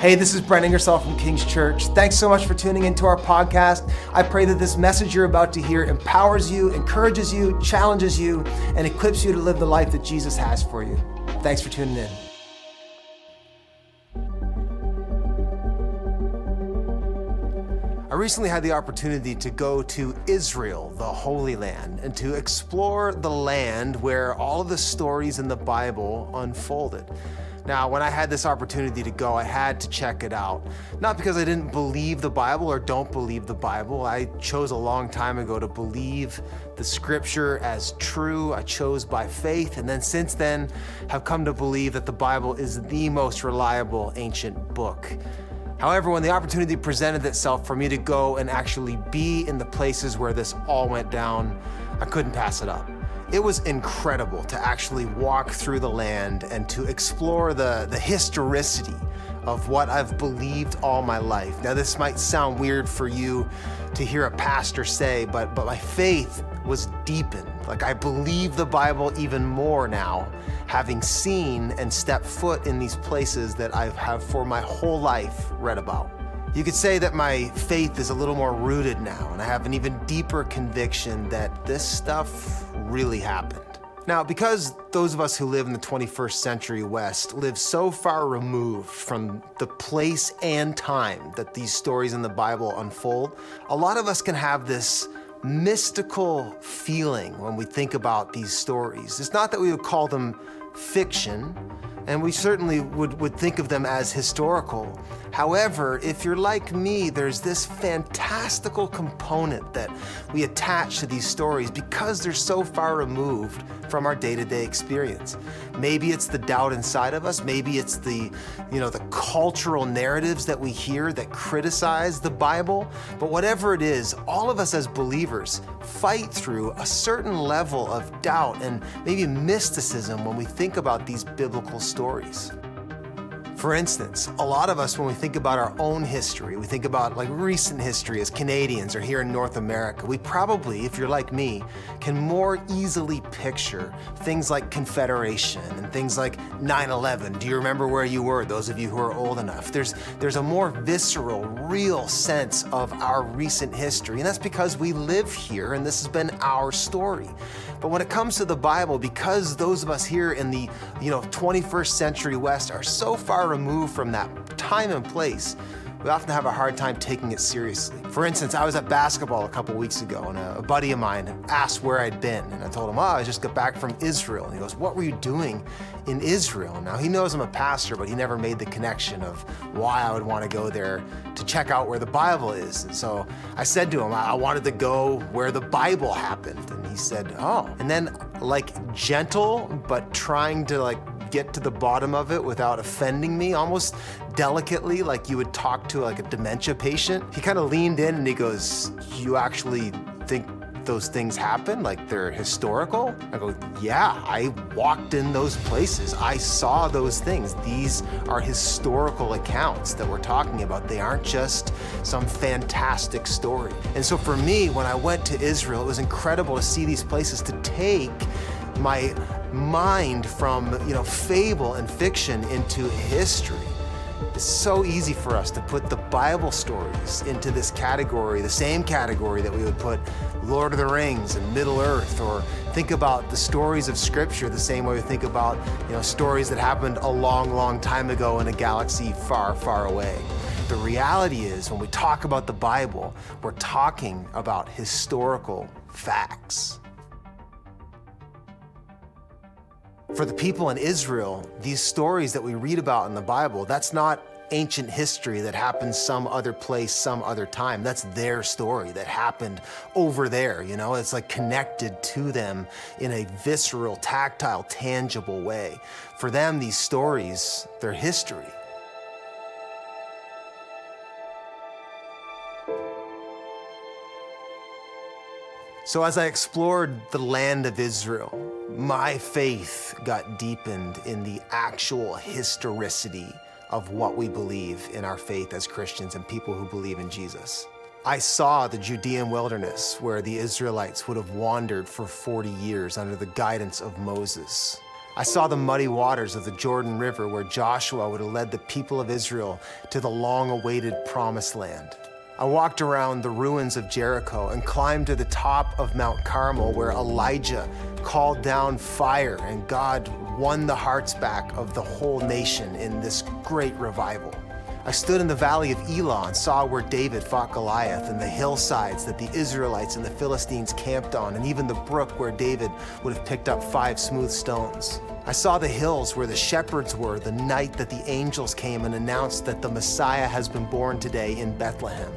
Hey, this is Brent Ingersoll from King's Church. Thanks so much for tuning into our podcast. I pray that this message you're about to hear empowers you, encourages you, challenges you, and equips you to live the life that Jesus has for you. Thanks for tuning in. I recently had the opportunity to go to Israel, the Holy Land, and to explore the land where all of the stories in the Bible unfolded. Now, when I had this opportunity to go, I had to check it out. Not because I didn't believe the Bible or don't believe the Bible. I chose a long time ago to believe the scripture as true. I chose by faith, and then since then have come to believe that the Bible is the most reliable ancient book. However, when the opportunity presented itself for me to go and actually be in the places where this all went down, I couldn't pass it up it was incredible to actually walk through the land and to explore the, the historicity of what I've believed all my life. Now, this might sound weird for you to hear a pastor say, but, but my faith was deepened. Like I believe the Bible even more now, having seen and stepped foot in these places that I have for my whole life read about. You could say that my faith is a little more rooted now, and I have an even deeper conviction that this stuff really happened. Now, because those of us who live in the 21st century West live so far removed from the place and time that these stories in the Bible unfold, a lot of us can have this mystical feeling when we think about these stories. It's not that we would call them fiction, and we certainly would, would think of them as historical. However, if you're like me, there's this fantastical component that we attach to these stories because they're so far removed from our day-to-day experience. Maybe it's the doubt inside of us, maybe it's the, you know, the cultural narratives that we hear that criticize the Bible, but whatever it is, all of us as believers fight through a certain level of doubt and maybe mysticism when we think about these biblical stories stories. For instance, a lot of us, when we think about our own history, we think about like recent history as Canadians or here in North America, we probably, if you're like me, can more easily picture things like Confederation and things like 9-11. Do you remember where you were, those of you who are old enough? There's, there's a more visceral, real sense of our recent history, and that's because we live here and this has been our story. But when it comes to the Bible, because those of us here in the you know 21st century West are so far removed from that time and place, we often have a hard time taking it seriously. For instance, I was at basketball a couple weeks ago, and a, buddy of mine asked where I'd been, and I told him, "Oh, I just got back from Israel." And he goes, "What were you doing in Israel?" Now he knows I'm a pastor, but he never made the connection of why I would want to go there to check out where the Bible is. And so I said to him, "I wanted to go where the Bible happened," and he said, "Oh." And then, like gentle but trying to like get to the bottom of it without offending me, almost delicately, like you would talk to like a dementia patient. He kind of leaned in and he goes, You actually think those things happen? Like they're historical? I go, Yeah, I walked in those places. I saw those things. These are historical accounts that we're talking about. They aren't just some fantastic story. And so for me, when I went to Israel, it was incredible to see these places, to take my mind from you know fable and fiction into history. It's so easy for us to put the Bible stories into this category, the same category that we would put Lord of the Rings and Middle Earth, or think about the stories of Scripture the same way we think about you know stories that happened a long, long time ago in a galaxy far, far away. The reality is, when we talk about the Bible, we're talking about historical facts. For the people in Israel, these stories that we read about in the Bible, that's not ancient history that happened some other place, some other time. That's their story that happened over there, you know? It's like connected to them in a visceral, tactile, tangible way. For them, these stories, they're history. So, as I explored the land of Israel, my faith got deepened in the actual historicity of what we believe in our faith as Christians and people who believe in Jesus. I saw the Judean wilderness where the Israelites would have wandered for 40 years under the guidance of Moses. I saw the muddy waters of the Jordan River where Joshua would have led the people of Israel to the long awaited promised land. I walked around the ruins of Jericho and climbed to the top of Mount Carmel where Elijah called down fire and God won the hearts back of the whole nation in this great revival. I stood in the valley of Elah and saw where David fought Goliath and the hillsides that the Israelites and the Philistines camped on, and even the brook where David would have picked up five smooth stones. I saw the hills where the shepherds were the night that the angels came and announced that the Messiah has been born today in Bethlehem.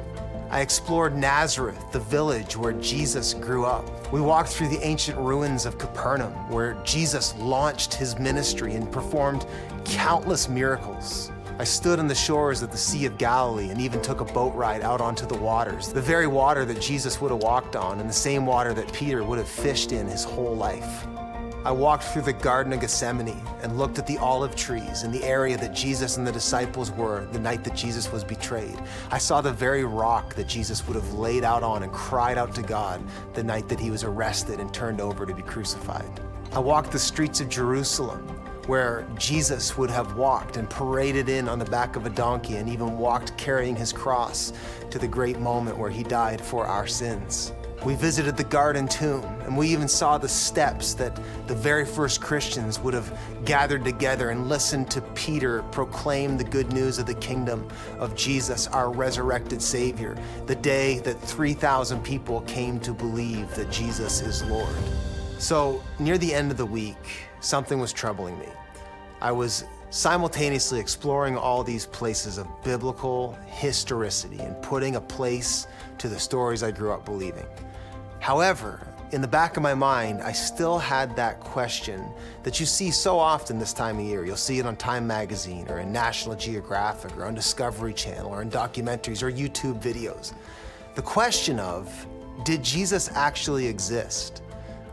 I explored Nazareth, the village where Jesus grew up. We walked through the ancient ruins of Capernaum, where Jesus launched his ministry and performed countless miracles. I stood on the shores of the Sea of Galilee and even took a boat ride out onto the waters, the very water that Jesus would have walked on and the same water that Peter would have fished in his whole life. I walked through the Garden of Gethsemane and looked at the olive trees in the area that Jesus and the disciples were the night that Jesus was betrayed. I saw the very rock that Jesus would have laid out on and cried out to God the night that he was arrested and turned over to be crucified. I walked the streets of Jerusalem where Jesus would have walked and paraded in on the back of a donkey and even walked carrying his cross to the great moment where he died for our sins. We visited the garden tomb and we even saw the steps that the very first Christians would have gathered together and listened to Peter proclaim the good news of the kingdom of Jesus, our resurrected Savior, the day that 3,000 people came to believe that Jesus is Lord. So, near the end of the week, something was troubling me. I was simultaneously exploring all these places of biblical historicity and putting a place to the stories I grew up believing. However, in the back of my mind, I still had that question that you see so often this time of year. You'll see it on Time Magazine or in National Geographic or on Discovery Channel or in documentaries or YouTube videos. The question of, did Jesus actually exist?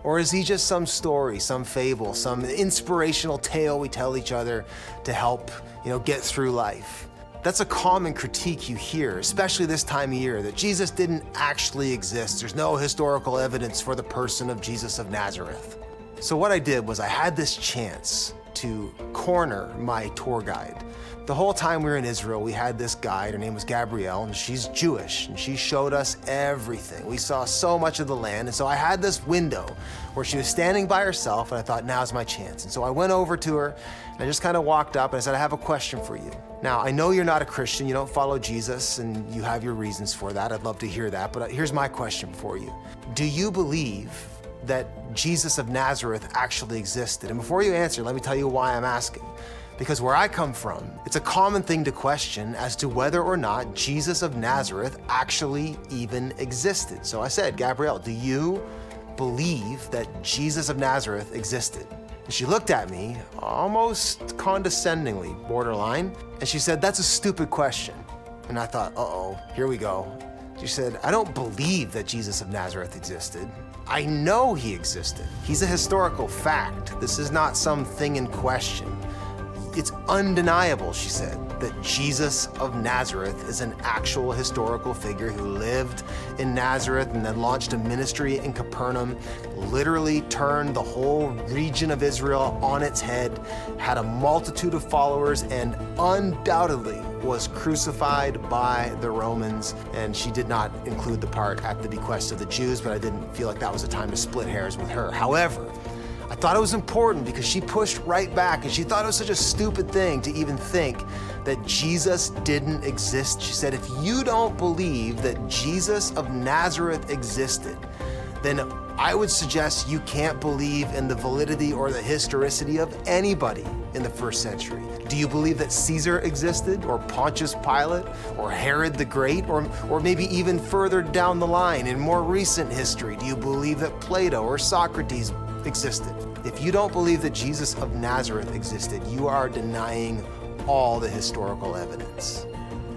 Or is he just some story, some fable, some inspirational tale we tell each other to help, you know, get through life? That's a common critique you hear, especially this time of year, that Jesus didn't actually exist. There's no historical evidence for the person of Jesus of Nazareth. So, what I did was I had this chance to corner my tour guide. The whole time we were in Israel, we had this guide. Her name was Gabrielle, and she's Jewish, and she showed us everything. We saw so much of the land, and so I had this window where she was standing by herself, and I thought, now's my chance. And so I went over to her, and I just kind of walked up and I said, I have a question for you. Now, I know you're not a Christian, you don't follow Jesus, and you have your reasons for that. I'd love to hear that, but uh, here's my question for you Do you believe that Jesus of Nazareth actually existed? And before you answer, let me tell you why I'm asking. Because where I come from, it's a common thing to question as to whether or not Jesus of Nazareth actually even existed. So I said, Gabrielle, do you believe that Jesus of Nazareth existed? And she looked at me almost condescendingly, borderline, and she said, That's a stupid question. And I thought, uh oh, here we go. She said, I don't believe that Jesus of Nazareth existed. I know he existed. He's a historical fact. This is not some thing in question. It's undeniable, she said, that Jesus of Nazareth is an actual historical figure who lived in Nazareth and then launched a ministry in Capernaum, literally turned the whole region of Israel on its head, had a multitude of followers, and undoubtedly was crucified by the Romans. And she did not include the part at the bequest of the Jews, but I didn't feel like that was a time to split hairs with her. However, I thought it was important because she pushed right back and she thought it was such a stupid thing to even think that Jesus didn't exist. She said, if you don't believe that Jesus of Nazareth existed, then I would suggest you can't believe in the validity or the historicity of anybody in the first century. Do you believe that Caesar existed, or Pontius Pilate, or Herod the Great, or, or maybe even further down the line in more recent history? Do you believe that Plato or Socrates existed. If you don't believe that Jesus of Nazareth existed, you are denying all the historical evidence.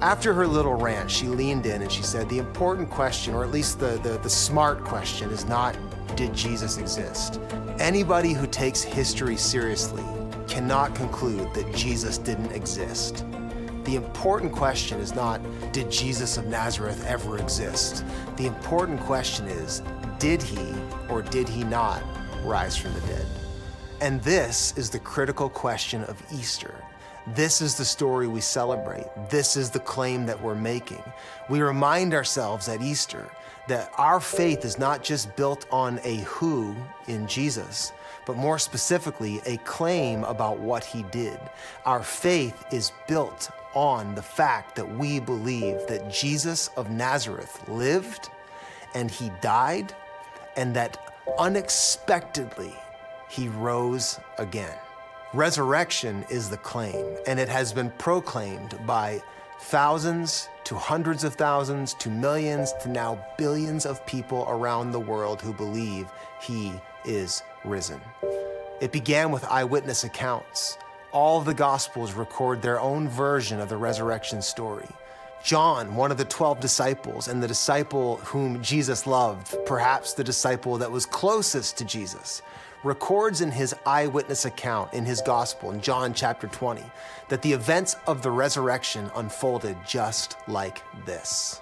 After her little rant, she leaned in and she said, The important question, or at least the, the, the smart question, is not did Jesus exist? Anybody who takes history seriously cannot conclude that Jesus didn't exist. The important question is not, did Jesus of Nazareth ever exist? The important question is, did he or did he not rise from the dead. And this is the critical question of Easter. This is the story we celebrate. This is the claim that we're making. We remind ourselves at Easter that our faith is not just built on a who in Jesus, but more specifically, a claim about what he did. Our faith is built on the fact that we believe that Jesus of Nazareth lived and he died, and that unexpectedly he rose again. Resurrection is the claim, and it has been proclaimed by thousands to hundreds of thousands to millions to now billions of people around the world who believe he is risen. It began with eyewitness accounts. All the Gospels record their own version of the resurrection story. John, one of the 12 disciples, and the disciple whom Jesus loved, perhaps the disciple that was closest to Jesus, records in his eyewitness account in his gospel in John chapter 20 that the events of the resurrection unfolded just like this.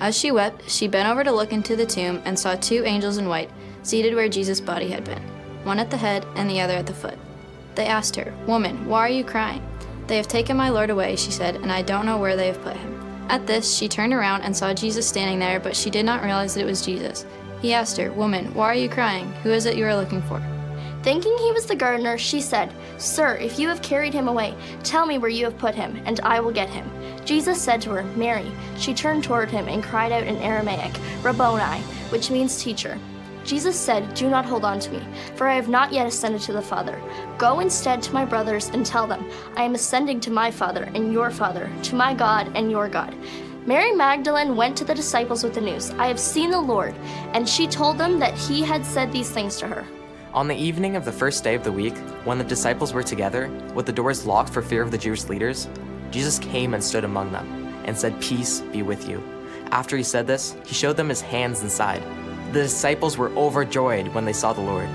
As she wept, she bent over to look into the tomb and saw two angels in white seated where Jesus' body had been, one at the head and the other at the foot. They asked her, Woman, why are you crying? They have taken my Lord away, she said, and I don't know where they have put him. At this, she turned around and saw Jesus standing there, but she did not realize that it was Jesus. He asked her, Woman, why are you crying? Who is it you are looking for? Thinking he was the gardener, she said, Sir, if you have carried him away, tell me where you have put him, and I will get him. Jesus said to her, Mary. She turned toward him and cried out in Aramaic, Rabboni, which means teacher. Jesus said, Do not hold on to me, for I have not yet ascended to the Father. Go instead to my brothers and tell them, I am ascending to my Father and your Father, to my God and your God. Mary Magdalene went to the disciples with the news, I have seen the Lord, and she told them that he had said these things to her. On the evening of the first day of the week, when the disciples were together, with the doors locked for fear of the Jewish leaders, Jesus came and stood among them, and said, Peace be with you. After he said this, he showed them his hands and side. The disciples were overjoyed when they saw the Lord.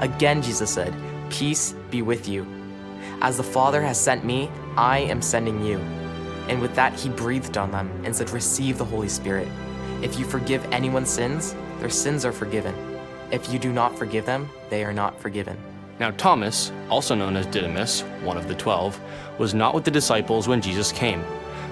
Again, Jesus said, Peace be with you. As the Father has sent me, I am sending you. And with that, he breathed on them and said, Receive the Holy Spirit. If you forgive anyone's sins, their sins are forgiven. If you do not forgive them, they are not forgiven. Now, Thomas, also known as Didymus, one of the twelve, was not with the disciples when Jesus came.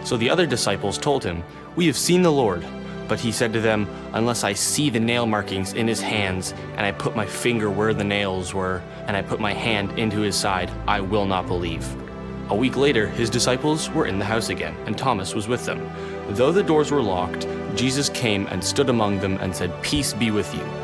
So the other disciples told him, We have seen the Lord. But he said to them, Unless I see the nail markings in his hands, and I put my finger where the nails were, and I put my hand into his side, I will not believe. A week later, his disciples were in the house again, and Thomas was with them. Though the doors were locked, Jesus came and stood among them and said, Peace be with you.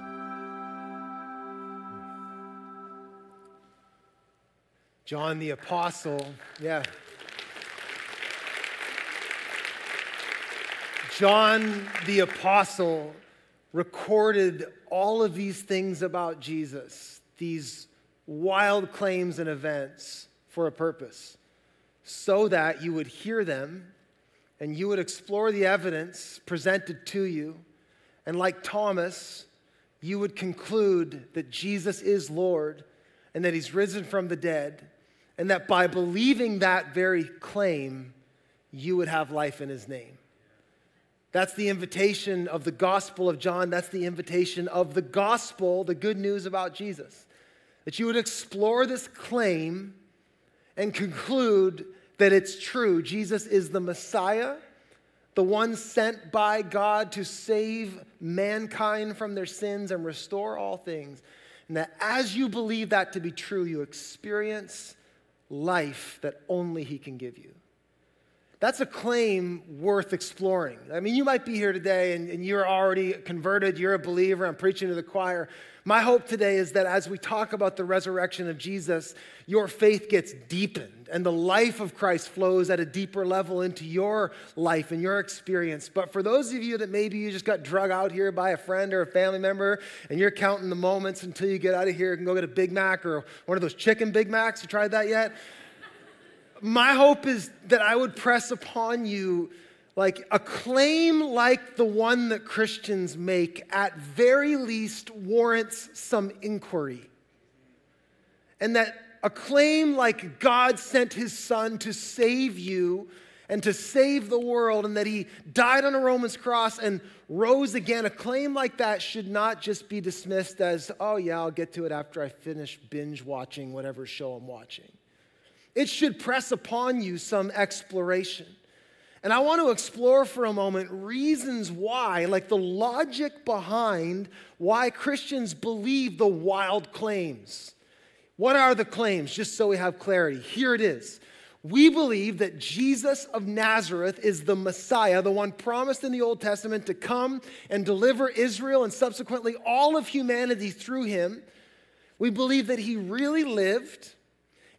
John the Apostle, yeah. John the Apostle recorded all of these things about Jesus, these wild claims and events for a purpose, so that you would hear them and you would explore the evidence presented to you. And like Thomas, you would conclude that Jesus is Lord and that he's risen from the dead and that by believing that very claim, you would have life in his name. That's the invitation of the Gospel of John. That's the invitation of the gospel, the good news about Jesus. That you would explore this claim and conclude that it's true. Jesus is the Messiah, the one sent by God to save mankind from their sins and restore all things. And that as you believe that to be true, you experience life that only He can give you. That's a claim worth exploring. I mean, you might be here today and, and, you're already converted, you're a believer, I'm preaching to the choir. My hope today is that as we talk about the resurrection of Jesus, your faith gets deepened and the life of Christ flows at a deeper level into your life and your experience. But for those of you that maybe you just got drug out here by a friend or a family member and you're counting the moments until you get out of here and go get a Big Mac or one of those chicken Big Macs, you tried that yet? my hope is that I would press upon you like a claim like the one that Christians make, at very least, warrants some inquiry. And that a claim like God sent his son to save you and to save the world, and that he died on a Roman's cross and rose again, a claim like that should not just be dismissed as, oh, yeah, I'll get to it after I finish binge watching whatever show I'm watching. It should press upon you some exploration. And I want to explore for a moment reasons why, like the logic behind why Christians believe the wild claims. What are the claims, just so we have clarity? Here it is. We believe that Jesus of Nazareth is the Messiah, the one promised in the Old Testament to come and deliver Israel and subsequently all of humanity through him. We believe that he really lived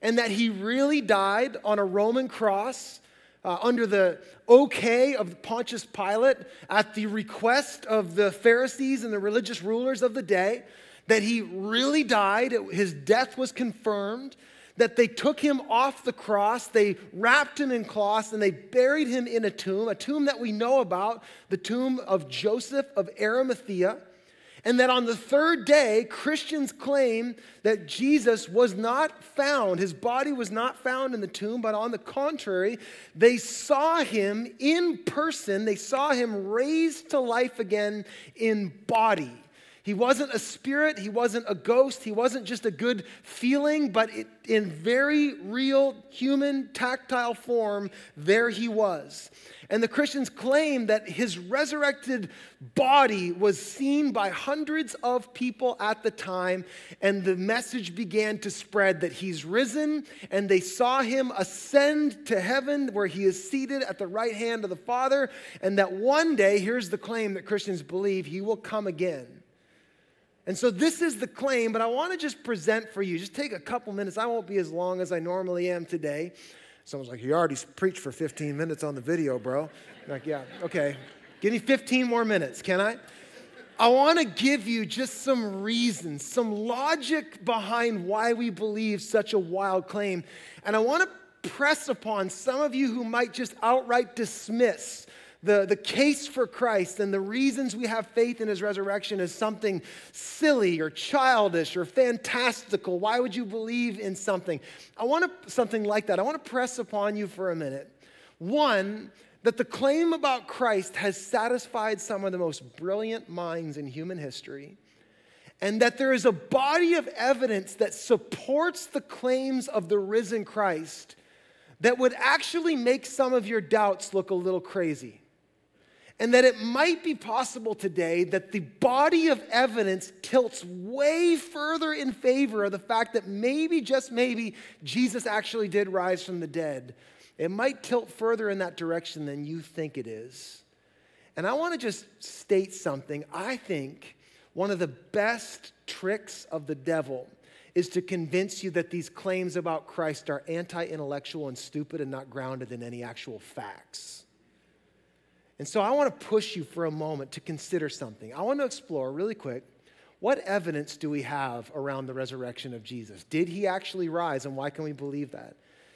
and that he really died on a Roman cross uh, under the okay of Pontius Pilate at the request of the Pharisees and the religious rulers of the day, that he really died, his death was confirmed, that they took him off the cross, they wrapped him in cloths, and they buried him in a tomb, a tomb that we know about, the tomb of Joseph of Arimathea. And that on the third day, Christians claim that Jesus was not found, his body was not found in the tomb, but on the contrary, they saw him in person, they saw him raised to life again in body. He wasn't a spirit, he wasn't a ghost, he wasn't just a good feeling, but it, in very real human tactile form, there he was. And the Christians claim that his resurrected body was seen by hundreds of people at the time, and the message began to spread that he's risen, and they saw him ascend to heaven where he is seated at the right hand of the Father, and that one day, here's the claim that Christians believe, he will come again. And so this is the claim, but I want to just present for you. Just take a couple minutes. I won't be as long as I normally am today. Someone's like, You already preached for 15 minutes on the video, bro. I'm like, yeah, okay. Give me 15 more minutes, can I? I want to give you just some reasons, some logic behind why we believe such a wild claim. And I want to press upon some of you who might just outright dismiss the, the case for Christ and the reasons we have faith in his resurrection is something silly or childish or fantastical. Why would you believe in something? I want to, something like that. I want to press upon you for a minute. One, that the claim about Christ has satisfied some of the most brilliant minds in human history, and that there is a body of evidence that supports the claims of the risen Christ that would actually make some of your doubts look a little crazy and that it might be possible today that the body of evidence tilts way further in favor of the fact that maybe, just maybe, Jesus actually did rise from the dead. It might tilt further in that direction than you think it is. And I want to just state something. I think one of the best tricks of the devil is to convince you that these claims about Christ are anti intellectual and stupid and not grounded in any actual facts. And so I want to push you for a moment to consider something. I want to explore really quick what evidence do we have around the resurrection of Jesus? Did he actually rise, and why can we believe that?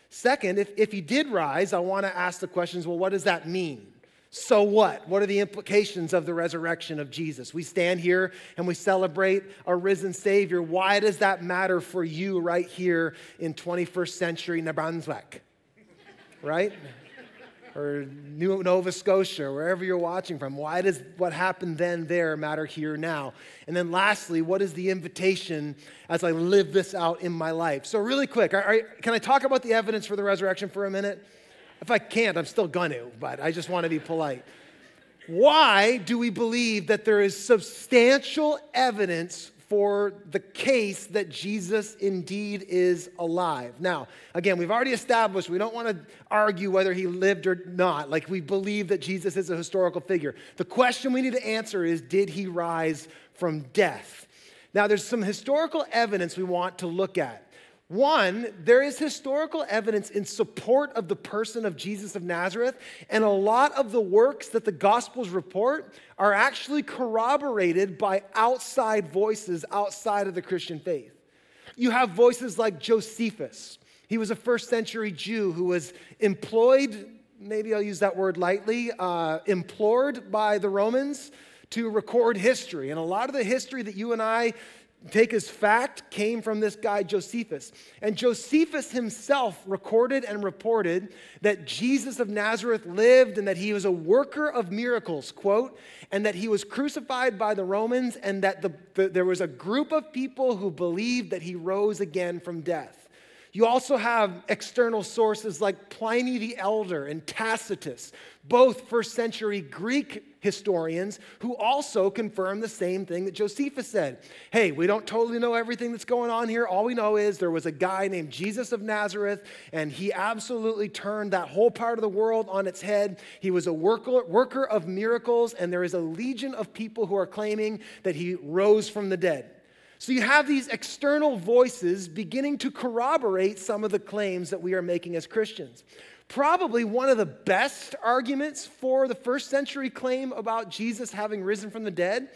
Second, if, if he did rise, I want to ask the questions well, what does that mean? So what? What are the implications of the resurrection of Jesus? We stand here and we celebrate our risen Savior. Why does that matter for you right here in 21st century New Brunswick? Right? Or New Nova Scotia, wherever you're watching from. Why does what happened then there matter here now? And then lastly, what is the invitation as I live this out in my life? So, really quick, are, are, can I talk about the evidence for the resurrection for a minute? If I can't, I'm still going to, but I just want to be polite. Why do we believe that there is substantial evidence for the case that Jesus indeed is alive. Now, again, we've already established we don't want to argue whether he lived or not. Like, we believe that Jesus is a historical figure. The question we need to answer is did he rise from death? Now, there's some historical evidence we want to look at. One, there is historical evidence in support of the person of Jesus of Nazareth, and a lot of the works that the Gospels report are actually corroborated by outside voices outside of the Christian faith. You have voices like Josephus. He was a first century Jew who was employed, maybe I'll use that word lightly, uh, implored by the Romans to record history. And a lot of the history that you and I take as fact came from this guy Josephus. And Josephus himself recorded and reported that Jesus of Nazareth lived and that he was a worker of miracles, quote, and that he was crucified by the Romans and that the, the, there was a group of people who believed that he rose again from death. You also have external sources like Pliny the Elder and Tacitus, both first century Greek historians who also confirm the same thing that Josephus said. Hey, we don't totally know everything that's going on here. All we know is there was a guy named Jesus of Nazareth, and he absolutely turned that whole part of the world on its head. He was a worker, worker of miracles, and there is a legion of people who are claiming that he rose from the dead. So you have these external voices beginning to corroborate some of the claims that we are making as Christians. Probably one of the best arguments for the first century claim about Jesus having risen from the dead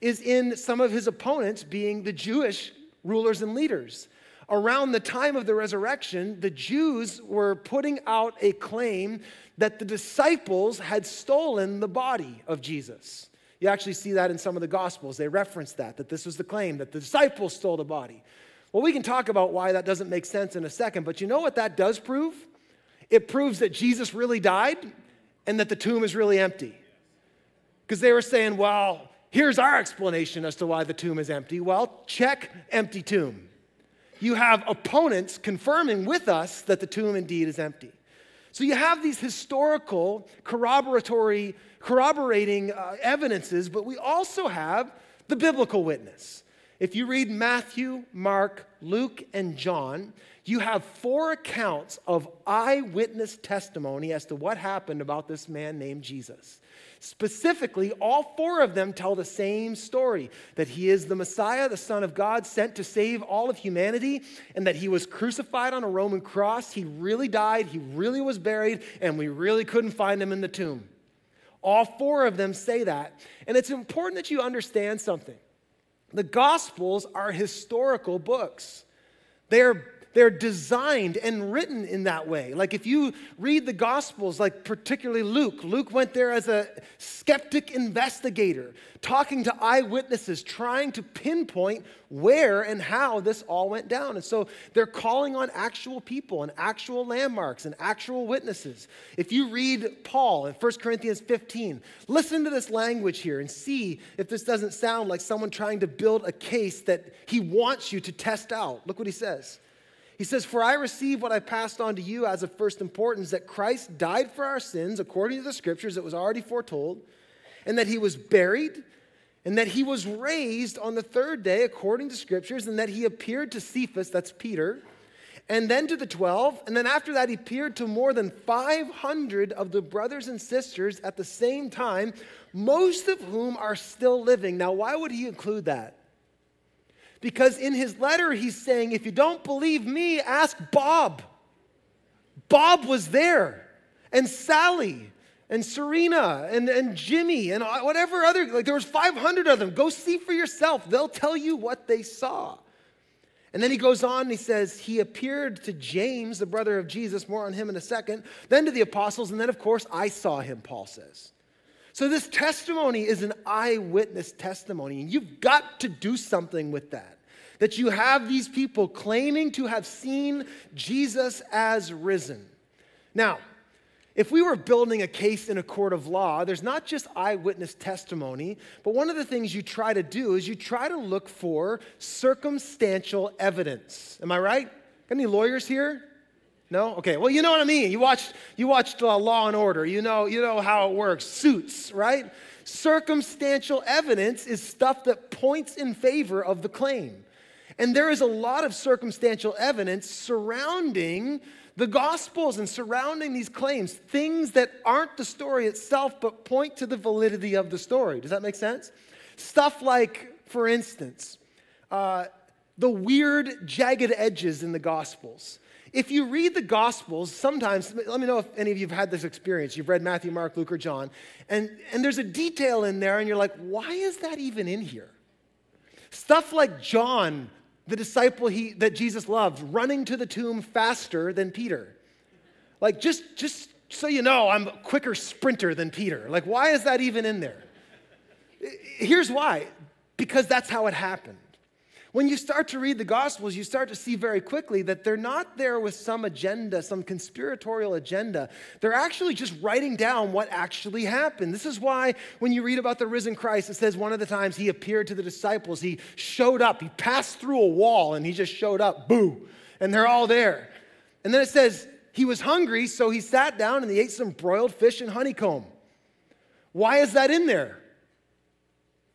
is in some of his opponents being the Jewish rulers and leaders. Around the time of the resurrection, the Jews were putting out a claim that the disciples had stolen the body of Jesus. You actually see that in some of the Gospels. They reference that, that this was the claim, that the disciples stole the body. Well, we can talk about why that doesn't make sense in a second, but you know what that does prove? It proves that Jesus really died and that the tomb is really empty. Because they were saying, well, here's our explanation as to why the tomb is empty. Well, check empty tomb. You have opponents confirming with us that the tomb indeed is empty. So you have these historical corroboratory corroborating uh, evidences, but we also have the biblical witness. If you read Matthew, Mark, Luke, and John, you have four accounts of eyewitness testimony as to what happened about this man named Jesus. Specifically, all four of them tell the same story that he is the Messiah, the Son of God, sent to save all of humanity, and that he was crucified on a Roman cross. He really died, he really was buried, and we really couldn't find him in the tomb. All four of them say that. And it's important that you understand something. The Gospels are historical books. They're they're designed and written in that way. Like if you read the Gospels, like particularly Luke, Luke went there as a skeptic investigator, talking to eyewitnesses, trying to pinpoint where and how this all went down. And so they're calling on actual people and actual landmarks and actual witnesses. If you read Paul in 1 Corinthians 15, listen to this language here and see if this doesn't sound like someone trying to build a case that he wants you to test out. Look what he says. He says, For I received what I passed on to you as of first importance that Christ died for our sins according to the scriptures that was already foretold, and that he was buried, and that he was raised on the third day according to scriptures, and that he appeared to Cephas, that's Peter, and then to the 12, and then after that he appeared to more than 500 of the brothers and sisters at the same time, most of whom are still living. Now, why would he include that? Because in his letter, he's saying, if you don't believe me, ask Bob. Bob was there, and Sally, and Serena, and, and Jimmy, and uh, whatever other, like there was 500 of them. Go see for yourself. They'll tell you what they saw. And then he goes on and he says, He appeared to James, the brother of Jesus, more on him in a second, then to the apostles, and then, of course, I saw him, Paul says. So, this testimony is an eyewitness testimony, and you've got to do something with that. That you have these people claiming to have seen Jesus as risen. Now, if we were building a case in a court of law, there's not just eyewitness testimony, but one of the things you try to do is you try to look for circumstantial evidence. Am I right? Got any lawyers here? No? Okay. Well, you know what I mean. You watched, you watched uh, Law and Order. You know, you know how it works. Suits, right? Circumstantial evidence is stuff that points in favor of the claim. And there is a lot of circumstantial evidence surrounding the Gospels and surrounding these claims, things that aren't the story itself, but point to the validity of the story. Does that make sense? Stuff like, for instance, uh, the weird, jagged edges in the Gospels. If you read the Gospels, sometimes, let me know if any of you have had this experience. You've read Matthew, Mark, Luke, or John, and, and there's a detail in there, and you're like, why is that even in here? Stuff like John, the disciple he, that Jesus loved, running to the tomb faster than Peter. Like, just, just so you know, I'm a quicker sprinter than Peter. Like, why is that even in there? Here's why because that's how it happened. When you start to read the Gospels, you start to see very quickly that they're not there with some agenda, some conspiratorial agenda. They're actually just writing down what actually happened. This is why when you read about the risen Christ, it says one of the times he appeared to the disciples, he showed up, he passed through a wall and he just showed up, boo, and they're all there. And then it says he was hungry, so he sat down and he ate some broiled fish and honeycomb. Why is that in there?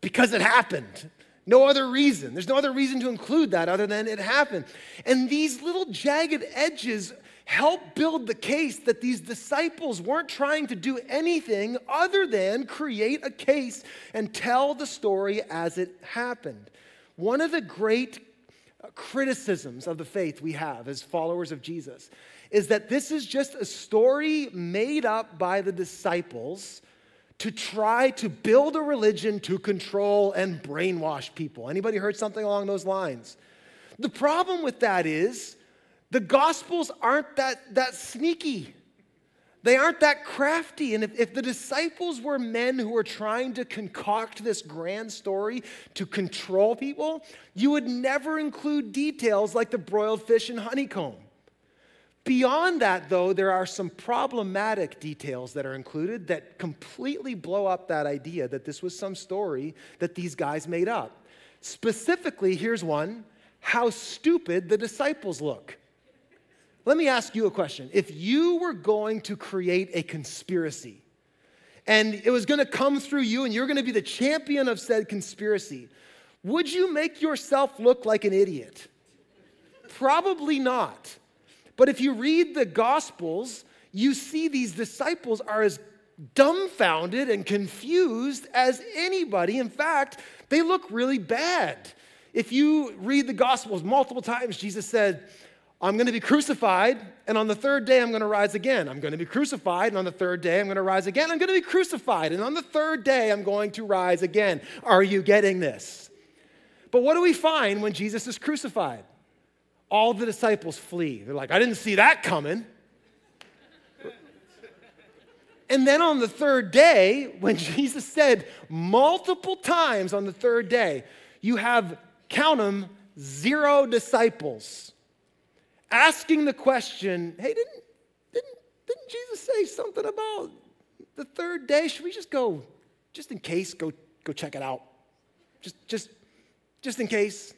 Because it happened. No other reason. There's no other reason to include that other than it happened. And these little jagged edges help build the case that these disciples weren't trying to do anything other than create a case and tell the story as it happened. One of the great criticisms of the faith we have as followers of Jesus is that this is just a story made up by the disciples to try to build a religion to control and brainwash people. Anybody heard something along those lines? The problem with that is the gospels aren't that, that sneaky. They aren't that crafty. And if, if the disciples were men who were trying to concoct this grand story to control people, you would never include details like the broiled fish and honeycomb. Beyond that, though, there are some problematic details that are included that completely blow up that idea that this was some story that these guys made up. Specifically, here's one how stupid the disciples look. Let me ask you a question. If you were going to create a conspiracy and it was going to come through you and you're going to be the champion of said conspiracy, would you make yourself look like an idiot? Probably not. But if you read the Gospels, you see these disciples are as dumbfounded and confused as anybody. In fact, they look really bad. If you read the Gospels multiple times, Jesus said, I'm going to be crucified, and on the third day, I'm going to rise again. I'm going to be crucified, and on the third day, I'm going to rise again. I'm going to be crucified, and on the third day, I'm going to rise again. Are you getting this? But what do we find when Jesus is crucified? All the disciples flee. They're like, I didn't see that coming. And then on the third day, when Jesus said multiple times on the third day, you have, count them, zero disciples asking the question, hey, didn't, didn't, didn't Jesus say something about the third day? Should we just go, just in case, go, go check it out? Just, just, just in case.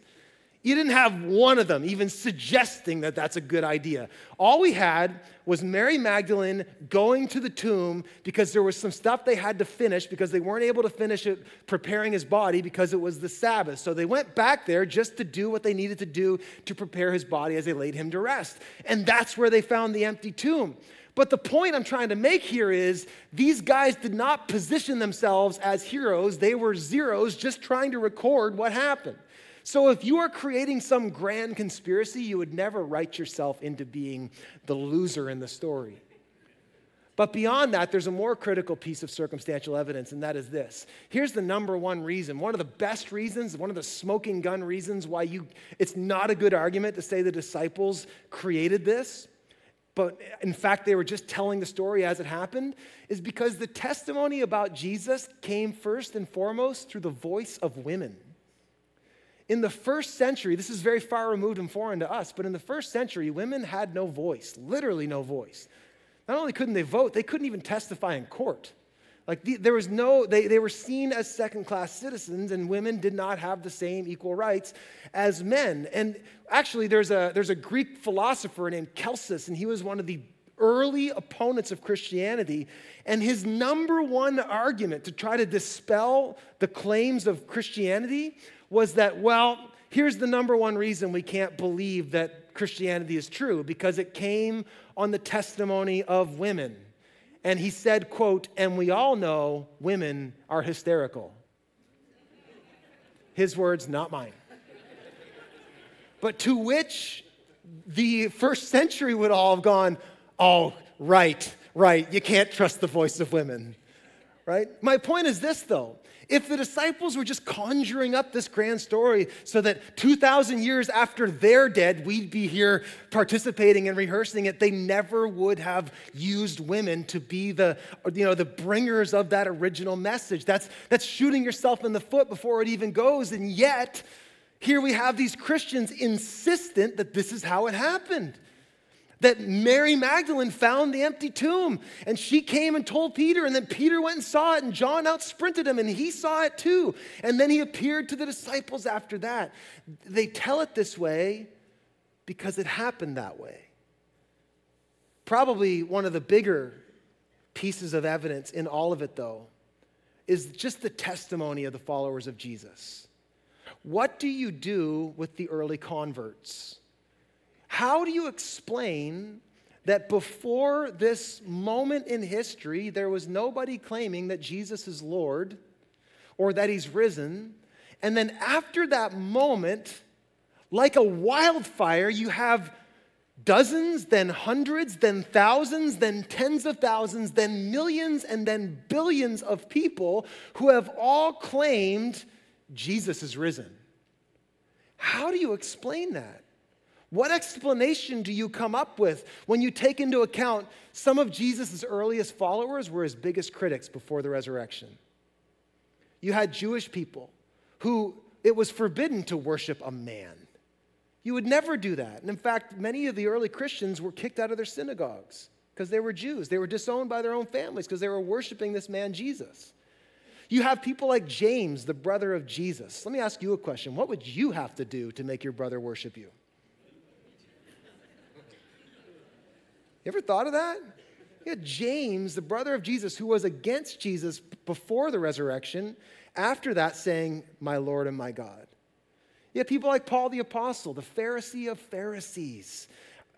You didn't have one of them even suggesting that that's a good idea. All we had was Mary Magdalene going to the tomb because there was some stuff they had to finish because they weren't able to finish it preparing his body because it was the Sabbath. So they went back there just to do what they needed to do to prepare his body as they laid him to rest. And that's where they found the empty tomb. But the point I'm trying to make here is these guys did not position themselves as heroes. They were zeros just trying to record what happened. So if you are creating some grand conspiracy, you would never write yourself into being the loser in the story. But beyond that, there's a more critical piece of circumstantial evidence, and that is this. Here's the number one reason, one of the best reasons, one of the smoking gun reasons why you it's not a good argument to say the disciples created this. but in fact they were just telling the story as it happened, is because the testimony about Jesus came first and foremost through the voice of women. In the first century, this is very far removed and foreign to us, but in the first century, women had no voice, literally no voice. Not only couldn't they vote, they couldn't even testify in court. Like the, there was no, they, they were seen as second class citizens, and women did not have the same equal rights as men. And actually, there's a, there's a Greek philosopher named Celsus, and he was one of the early opponents of Christianity. And his number one argument to try to dispel the claims of Christianity was that, well, here's the number one reason we can't believe that Christianity is true because it came on the testimony of women. And he said, quote, and we all know women are hysterical. His words, not mine. But to which the first century would all have gone, oh, right, right, you can't trust the voice of women, right? My point is this, though if the disciples were just conjuring up this grand story so that 2,000 years after they're dead, we'd be here participating and rehearsing it, they never would have used women to be the, you know, the bringers of that original message. That's, that's shooting yourself in the foot before it even goes. And yet, here we have these Christians insistent that this is how it happened that Mary Magdalene found the empty tomb. And she came and told Peter, and then Peter went and saw it, and John outsprinted him, and he saw it too. And then he appeared to the disciples after that. They tell it this way because it happened that way. Probably one of the bigger pieces of evidence in all of it, though, is just the testimony of the followers of Jesus. What do you do with the early converts? How do you explain that before this moment in history, there was nobody claiming that Jesus is Lord or that he's risen? And then after that moment, like a wildfire, you have dozens, then hundreds, then thousands, then tens of thousands, then millions, and then billions of people who have all claimed Jesus is risen. How do you explain that? What explanation do you come up with when you take into account some of Jesus' earliest followers were his biggest critics before the resurrection? You had Jewish people who it was forbidden to worship a man. You would never do that. And in fact, many of the early Christians were kicked out of their synagogues because they were Jews. They were disowned by their own families because they were worshiping this man, Jesus. You have people like James, the brother of Jesus. Let me ask you a question. What would you have to do to make your brother worship you? You ever thought of that? You had James, the brother of Jesus, who was against Jesus before the resurrection, after that saying, My Lord and my God. You had people like Paul the Apostle, the Pharisee of Pharisees,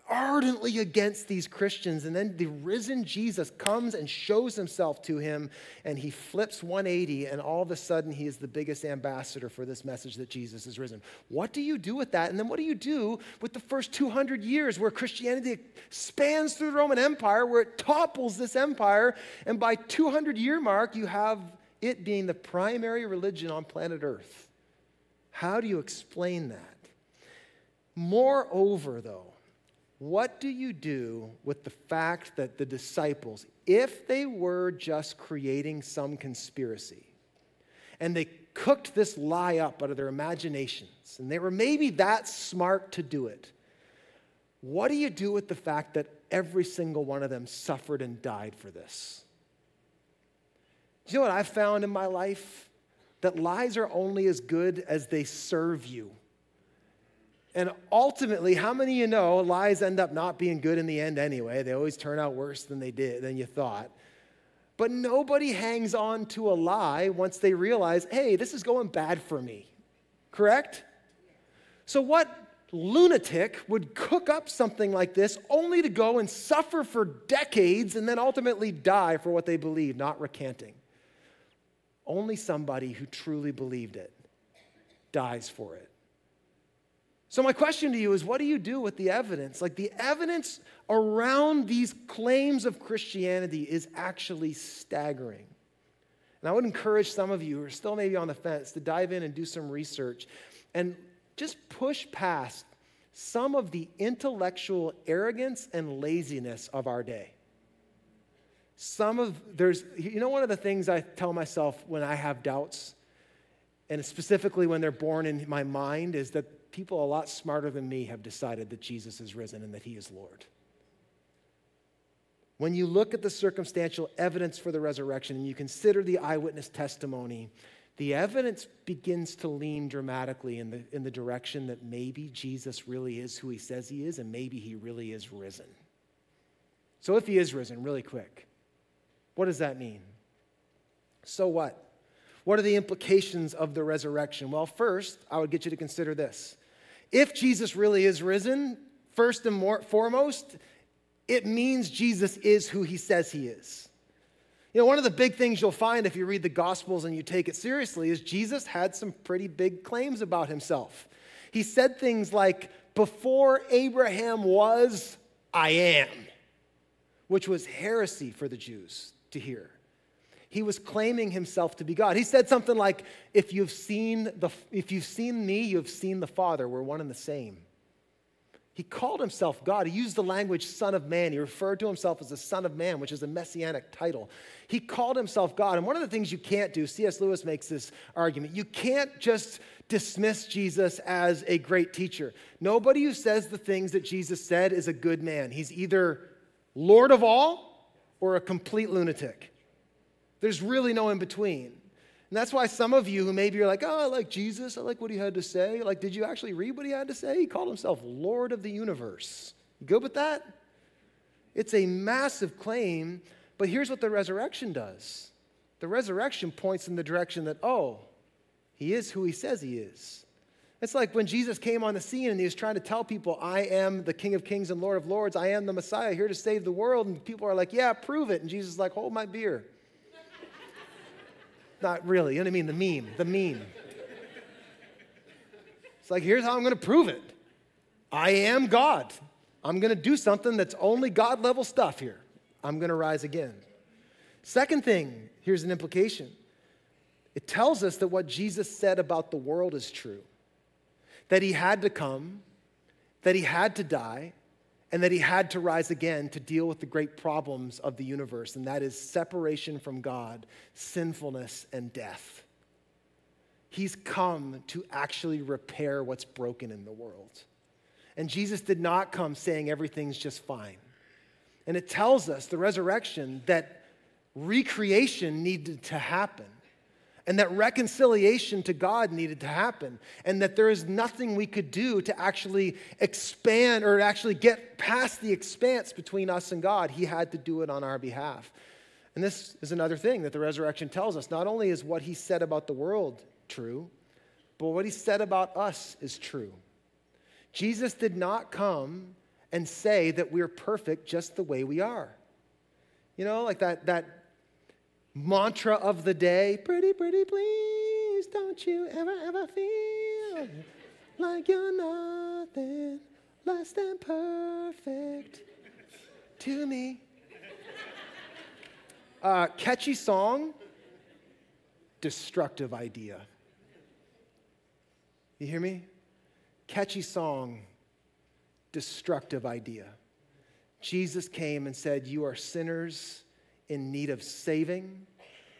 ardently against these Christians. And then the risen Jesus comes and shows himself to him, and he flips 180, and all of a sudden he is the biggest ambassador for this message that Jesus is risen. What do you do with that? And then what do you do with the first 200 years where Christianity spans through the Roman Empire, where it topples this empire, and by 200 year mark, you have it being the primary religion on planet Earth? How do you explain that? Moreover, though, what do you do with the fact that the disciples, if they were just creating some conspiracy, and they cooked this lie up out of their imaginations, and they were maybe that smart to do it, what do you do with the fact that every single one of them suffered and died for this? Do you know what I've found in my life? That lies are only as good as they serve you. And ultimately, how many of you know lies end up not being good in the end anyway? They always turn out worse than they did, than you thought. But nobody hangs on to a lie once they realize, hey, this is going bad for me. Correct? So, what lunatic would cook up something like this only to go and suffer for decades and then ultimately die for what they believed, not recanting? Only somebody who truly believed it dies for it. So, my question to you is what do you do with the evidence? Like, the evidence around these claims of Christianity is actually staggering. And I would encourage some of you who are still maybe on the fence to dive in and do some research and just push past some of the intellectual arrogance and laziness of our day. Some of, there's, you know, one of the things I tell myself when I have doubts, and specifically when they're born in my mind, is that people a lot smarter than me have decided that Jesus is risen and that he is Lord. When you look at the circumstantial evidence for the resurrection and you consider the eyewitness testimony, the evidence begins to lean dramatically in the, in the direction that maybe Jesus really is who he says he is and maybe he really is risen. So, if he is risen, really quick, what does that mean? So, what? What are the implications of the resurrection? Well, first, I would get you to consider this. If Jesus really is risen, first and more, foremost, it means Jesus is who he says he is. You know, one of the big things you'll find if you read the Gospels and you take it seriously is Jesus had some pretty big claims about himself. He said things like, Before Abraham was, I am, which was heresy for the Jews to hear. He was claiming himself to be God. He said something like, If you've seen, the, if you've seen me, you have seen the Father. We're one and the same. He called himself God. He used the language Son of Man. He referred to himself as the Son of Man, which is a messianic title. He called himself God. And one of the things you can't do, C.S. Lewis makes this argument, you can't just dismiss Jesus as a great teacher. Nobody who says the things that Jesus said is a good man. He's either Lord of all or a complete lunatic. There's really no in between. And that's why some of you who maybe you're like, oh, I like Jesus, I like what he had to say. Like, did you actually read what he had to say? He called himself Lord of the universe. You good with that? It's a massive claim, but here's what the resurrection does the resurrection points in the direction that, oh, he is who he says he is. It's like when Jesus came on the scene and he was trying to tell people, I am the King of Kings and Lord of Lords. I am the Messiah here to save the world. And people are like, yeah, prove it. And Jesus is like, hold my beer. Not really. You know what I mean? The meme, the meme. It's like, here's how I'm going to prove it I am God. I'm going to do something that's only God level stuff here. I'm going to rise again. Second thing, here's an implication it tells us that what Jesus said about the world is true that he had to come, that he had to die, and that he had to rise again to deal with the great problems of the universe, and that is separation from God, sinfulness, and death. He's come to actually repair what's broken in the world. And Jesus did not come saying everything's just fine. And it tells us, the resurrection, that recreation needed to happen and that reconciliation to God needed to happen, and that there is nothing we could do to actually expand or actually get past the expanse between us and God. He had to do it on our behalf. And this is another thing that the resurrection tells us. Not only is what he said about the world true, but what he said about us is true. Jesus did not come and say that we're perfect just the way we are. You know, like that, that mantra of the day pretty, pretty please, don't you ever, ever feel like you're nothing less than perfect to me. Uh, catchy song, destructive idea. You hear me? Catchy song, destructive idea. Jesus came and said, You are sinners in need of saving.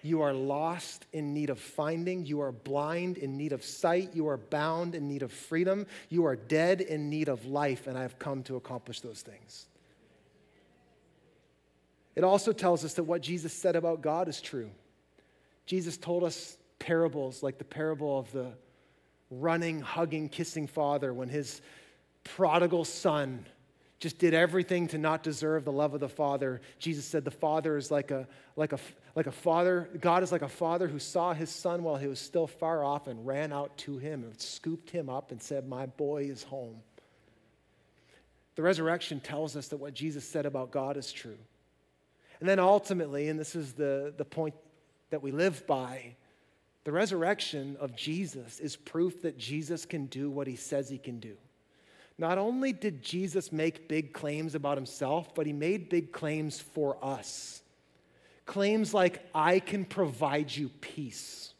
You are lost in need of finding. You are blind in need of sight. You are bound in need of freedom. You are dead in need of life, and I have come to accomplish those things. It also tells us that what Jesus said about God is true. Jesus told us parables like the parable of the running, hugging, kissing father when his prodigal son just did everything to not deserve the love of the Father. Jesus said the Father is like a, like a, like a father, God is like a father who saw his son while he was still far off and ran out to him and scooped him up and said, My boy is home. The resurrection tells us that what Jesus said about God is true. And then ultimately, and this is the, the point that we live by, the resurrection of Jesus is proof that Jesus can do what he says he can do. Not only did Jesus make big claims about himself, but he made big claims for us. Claims like, I can provide you peace.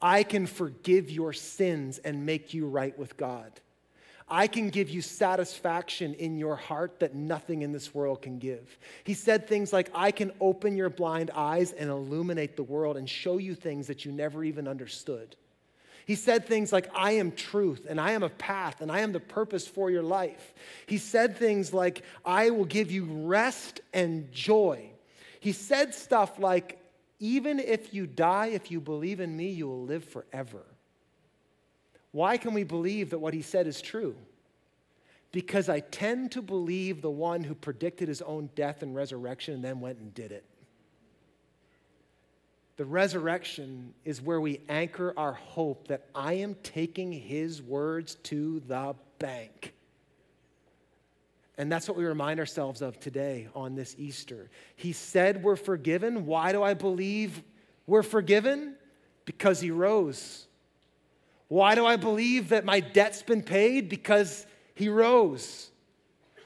I can forgive your sins and make you right with God. I can give you satisfaction in your heart that nothing in this world can give. He said things like, I can open your blind eyes and illuminate the world and show you things that you never even understood. He said things like, I am truth and I am a path and I am the purpose for your life. He said things like, I will give you rest and joy. He said stuff like, even if you die, if you believe in me, you will live forever. Why can we believe that what he said is true? Because I tend to believe the one who predicted his own death and resurrection and then went and did it. The resurrection is where we anchor our hope that I am taking his words to the bank. And that's what we remind ourselves of today on this Easter. He said we're forgiven. Why do I believe we're forgiven? Because he rose. Why do I believe that my debt's been paid? Because he rose.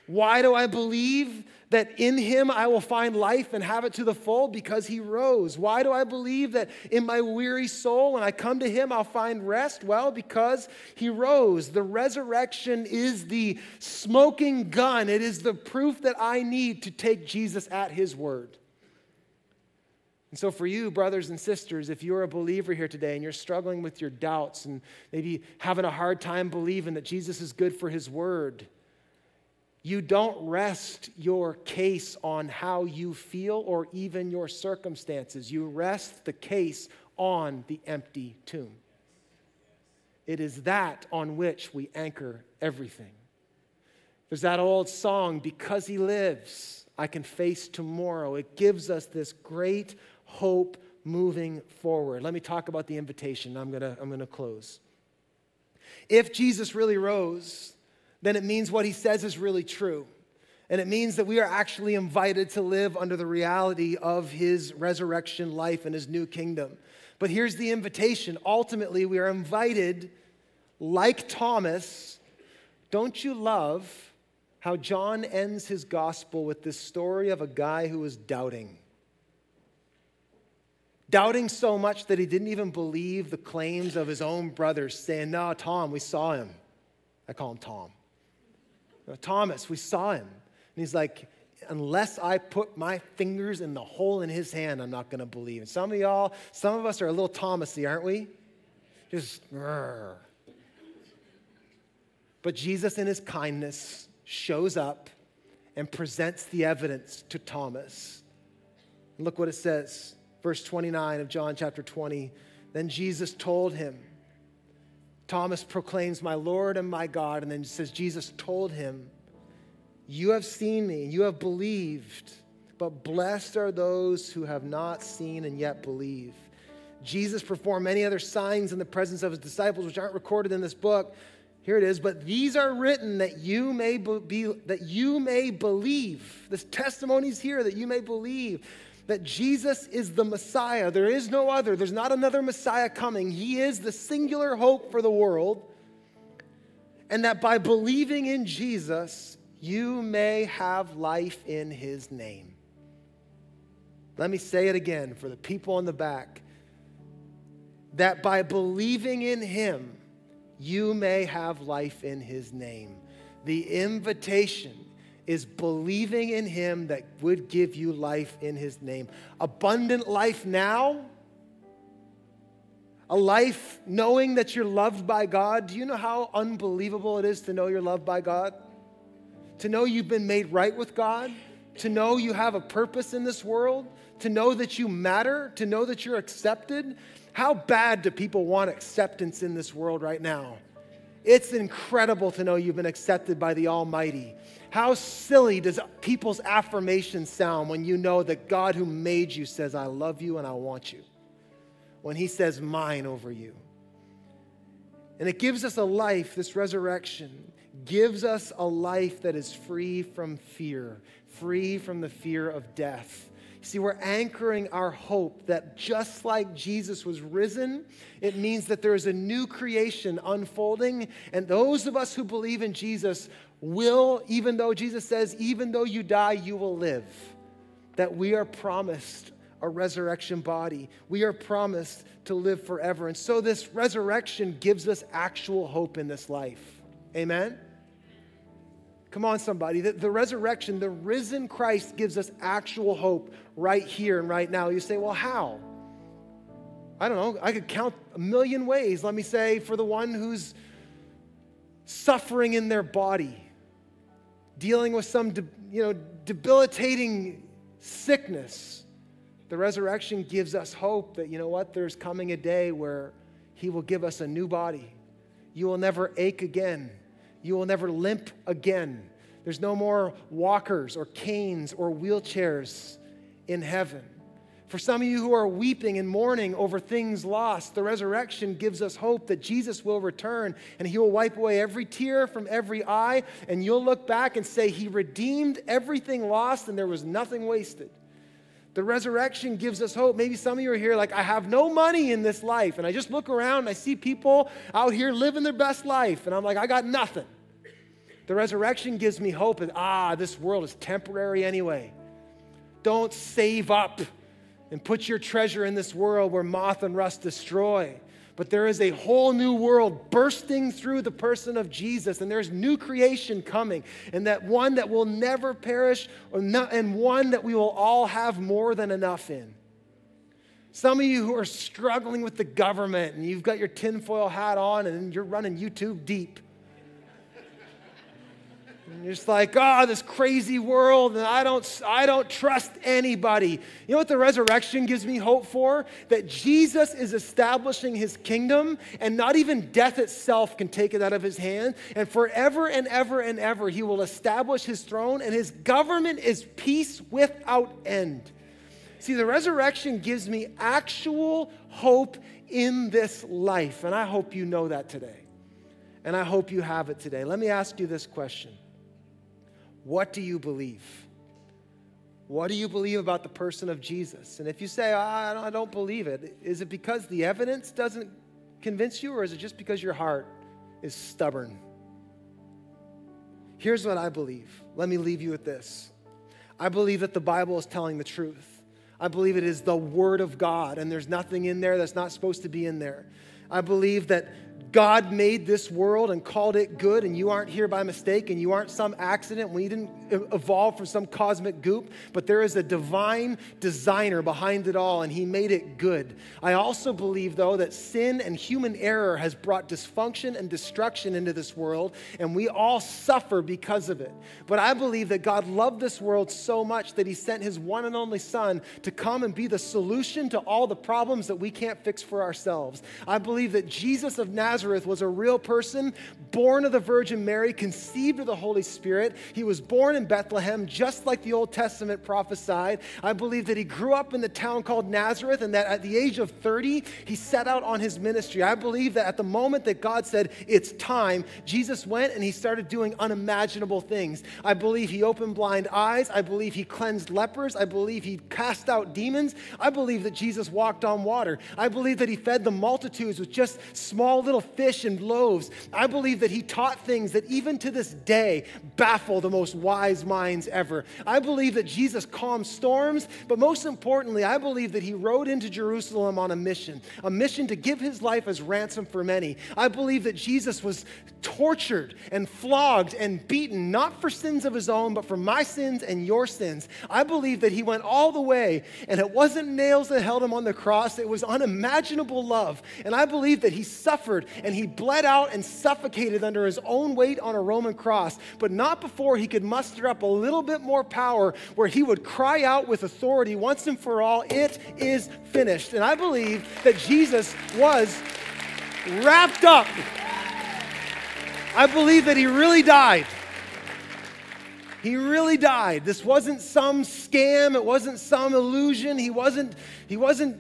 Why do I believe that in him I will find life and have it to the full? Because he rose. Why do I believe that in my weary soul, when I come to him, I'll find rest? Well, because he rose. The resurrection is the smoking gun, it is the proof that I need to take Jesus at his word. And so, for you, brothers and sisters, if you're a believer here today and you're struggling with your doubts and maybe having a hard time believing that Jesus is good for his word, you don't rest your case on how you feel or even your circumstances. You rest the case on the empty tomb. It is that on which we anchor everything. There's that old song, Because He Lives, I Can Face Tomorrow. It gives us this great hope moving forward. Let me talk about the invitation. I'm going to I'm going to close. If Jesus really rose, then it means what he says is really true. And it means that we are actually invited to live under the reality of his resurrection life and his new kingdom. But here's the invitation ultimately, we are invited, like Thomas. Don't you love how John ends his gospel with this story of a guy who was doubting? Doubting so much that he didn't even believe the claims of his own brothers, saying, No, Tom, we saw him. I call him Tom. Uh, Thomas, we saw him. And he's like, unless I put my fingers in the hole in his hand, I'm not going to believe. And some of y'all, some of us are a little Thomasy, aren't we? Just, but Jesus, in his kindness, shows up and presents the evidence to Thomas. And look what it says, verse 29 of John chapter 20. Then Jesus told him, Thomas proclaims, My Lord and my God. And then says, Jesus told him, You have seen me, you have believed, but blessed are those who have not seen and yet believe. Jesus performed many other signs in the presence of his disciples, which aren't recorded in this book. Here it is, but these are written that you may be that you may believe. This testimony is here that you may believe that Jesus is the Messiah. There is no other. There's not another Messiah coming. He is the singular hope for the world. And that by believing in Jesus, you may have life in his name. Let me say it again for the people in the back that by believing in him, you may have life in his name. The invitation is believing in Him that would give you life in His name. Abundant life now, a life knowing that you're loved by God. Do you know how unbelievable it is to know you're loved by God? To know you've been made right with God? To know you have a purpose in this world? To know that you matter? To know that you're accepted? How bad do people want acceptance in this world right now? It's incredible to know you've been accepted by the Almighty. How silly does people's affirmation sound when you know that God who made you says, I love you and I want you? When he says, mine over you. And it gives us a life, this resurrection gives us a life that is free from fear, free from the fear of death. See, we're anchoring our hope that just like Jesus was risen, it means that there is a new creation unfolding. And those of us who believe in Jesus will, even though Jesus says, even though you die, you will live. That we are promised a resurrection body. We are promised to live forever. And so this resurrection gives us actual hope in this life. Amen? Come on, somebody. The, the, resurrection, the risen Christ gives us actual hope right here and right now. You say, well, how? I don't know. I could count a million ways. Let me say, for the one who's suffering in their body, dealing with some de, you know, debilitating sickness, the resurrection gives us hope that, you know what, there's coming a day where He will give us a new body. You will never ache again. You will never limp again. There's no more walkers or canes or wheelchairs in heaven. For some of you who are weeping and mourning over things lost, the resurrection gives us hope that Jesus will return and he will wipe away every tear from every eye, and you'll look back and say, He redeemed everything lost and there was nothing wasted. The resurrection gives us hope. Maybe some of you are here like, I have no money in this life. And I just look around and I see people out here living their best life. And I'm like, I got nothing. The resurrection gives me hope that, ah, this world is temporary anyway. Don't save up and put your treasure in this world where moth and rust destroy. But there is a whole new world bursting through the person of Jesus, and there's new creation coming, and that one that will never perish, and one that we will all have more than enough in. Some of you who are struggling with the government, and you've got your tinfoil hat on, and you're running YouTube deep. And you're just like, oh, this crazy world, and I don't, I don't trust anybody. You know what the resurrection gives me hope for? That Jesus is establishing his kingdom, and not even death itself can take it out of his hand. And forever and ever and ever, he will establish his throne, and his government is peace without end. See, the resurrection gives me actual hope in this life, and I hope you know that today. And I hope you have it today. Let me ask you this question what do you believe? What do you believe about the person of Jesus? And if you say, I don't believe it, is it because the evidence doesn't convince you, or is it just because your heart is stubborn? Here's what I believe. Let me leave you with this. I believe that the Bible is telling the truth. I believe it is the Word of God, and there's nothing in there that's not supposed to be in there. I believe that God made this world and called it good, and you aren't here by mistake, and you aren't some accident. We didn't evolve from some cosmic goop, but there is a divine designer behind it all, and He made it good. I also believe, though, that sin and human error has brought dysfunction and destruction into this world, and we all suffer because of it. But I believe that God loved this world so much that He sent His one and only Son to come and be the solution to all the problems that we can't fix for ourselves. I believe that Jesus of Nazareth Nazareth was a real person, born of the Virgin Mary, conceived of the Holy Spirit. He was born in Bethlehem, just like the Old Testament prophesied. I believe that he grew up in the town called Nazareth and that at the age of 30, he set out on his ministry. I believe that at the moment that God said, It's time, Jesus went and he started doing unimaginable things. I believe he opened blind eyes. I believe he cleansed lepers. I believe he cast out demons. I believe that Jesus walked on water. I believe that he fed the multitudes with just small little fish and loaves. I believe that he taught things that even to this day baffle the most wise minds ever. I believe that Jesus calmed storms, but most importantly, I believe that he rode into Jerusalem on a mission, a mission to give his life as ransom for many. I believe that Jesus was tortured and flogged and beaten, not for sins of his own, but for my sins and your sins. I believe that he went all the way, and it wasn't nails that held him on the cross, it was unimaginable love. And I believe that he suffered and he bled out and suffocated under his own weight on a Roman cross, but not before he could muster up a little bit more power where he would cry out with authority once and for all, It is finished. And I believe that Jesus was wrapped up. I believe that he really died. He really died. This wasn't some scam, it wasn't some illusion. He wasn't he wasn't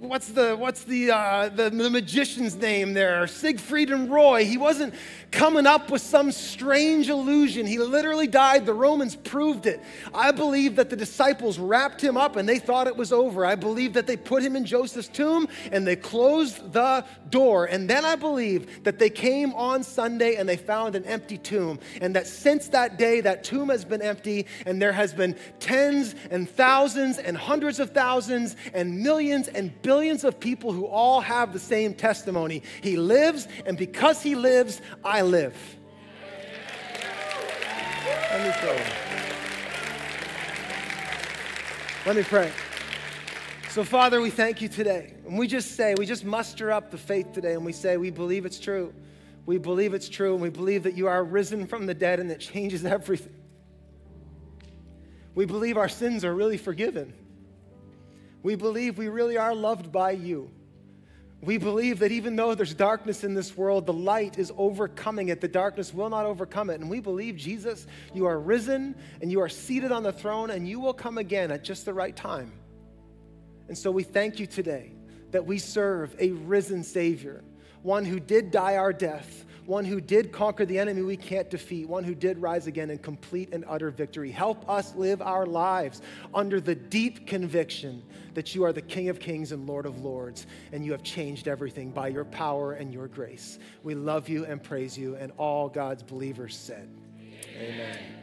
what's the what's the, uh, the the magician's name there siegfried and roy he wasn't coming up with some strange illusion. He literally died. The Romans proved it. I believe that the disciples wrapped him up and they thought it was over. I believe that they put him in Joseph's tomb and they closed the door. And then I believe that they came on Sunday and they found an empty tomb. And that since that day, that tomb has been empty and there has been tens and thousands and hundreds of thousands and millions and billions of people who all have the same testimony. He lives, and because he lives, I live. Let me pray. Let me pray. So, Father, we thank you today. And we just say, we just muster up the faith today and we say, we believe it's true. We believe it's true and we believe that you are risen from the dead and it changes everything. We believe our sins are really forgiven. We believe we really are loved by you. We believe that even though there's darkness in this world, the light is overcoming it. The darkness will not overcome it. And we believe, Jesus, you are risen and you are seated on the throne and you will come again at just the right time. And so we thank you today that we serve a risen Savior, one who did die our death, one who did conquer the enemy we can't defeat, one who did rise again in complete and utter victory. Help us live our lives under the deep conviction that you are the King of kings and Lord of lords, and you have changed everything by your power and your grace. We love you and praise you, and all God's believers said, Amen. Amen.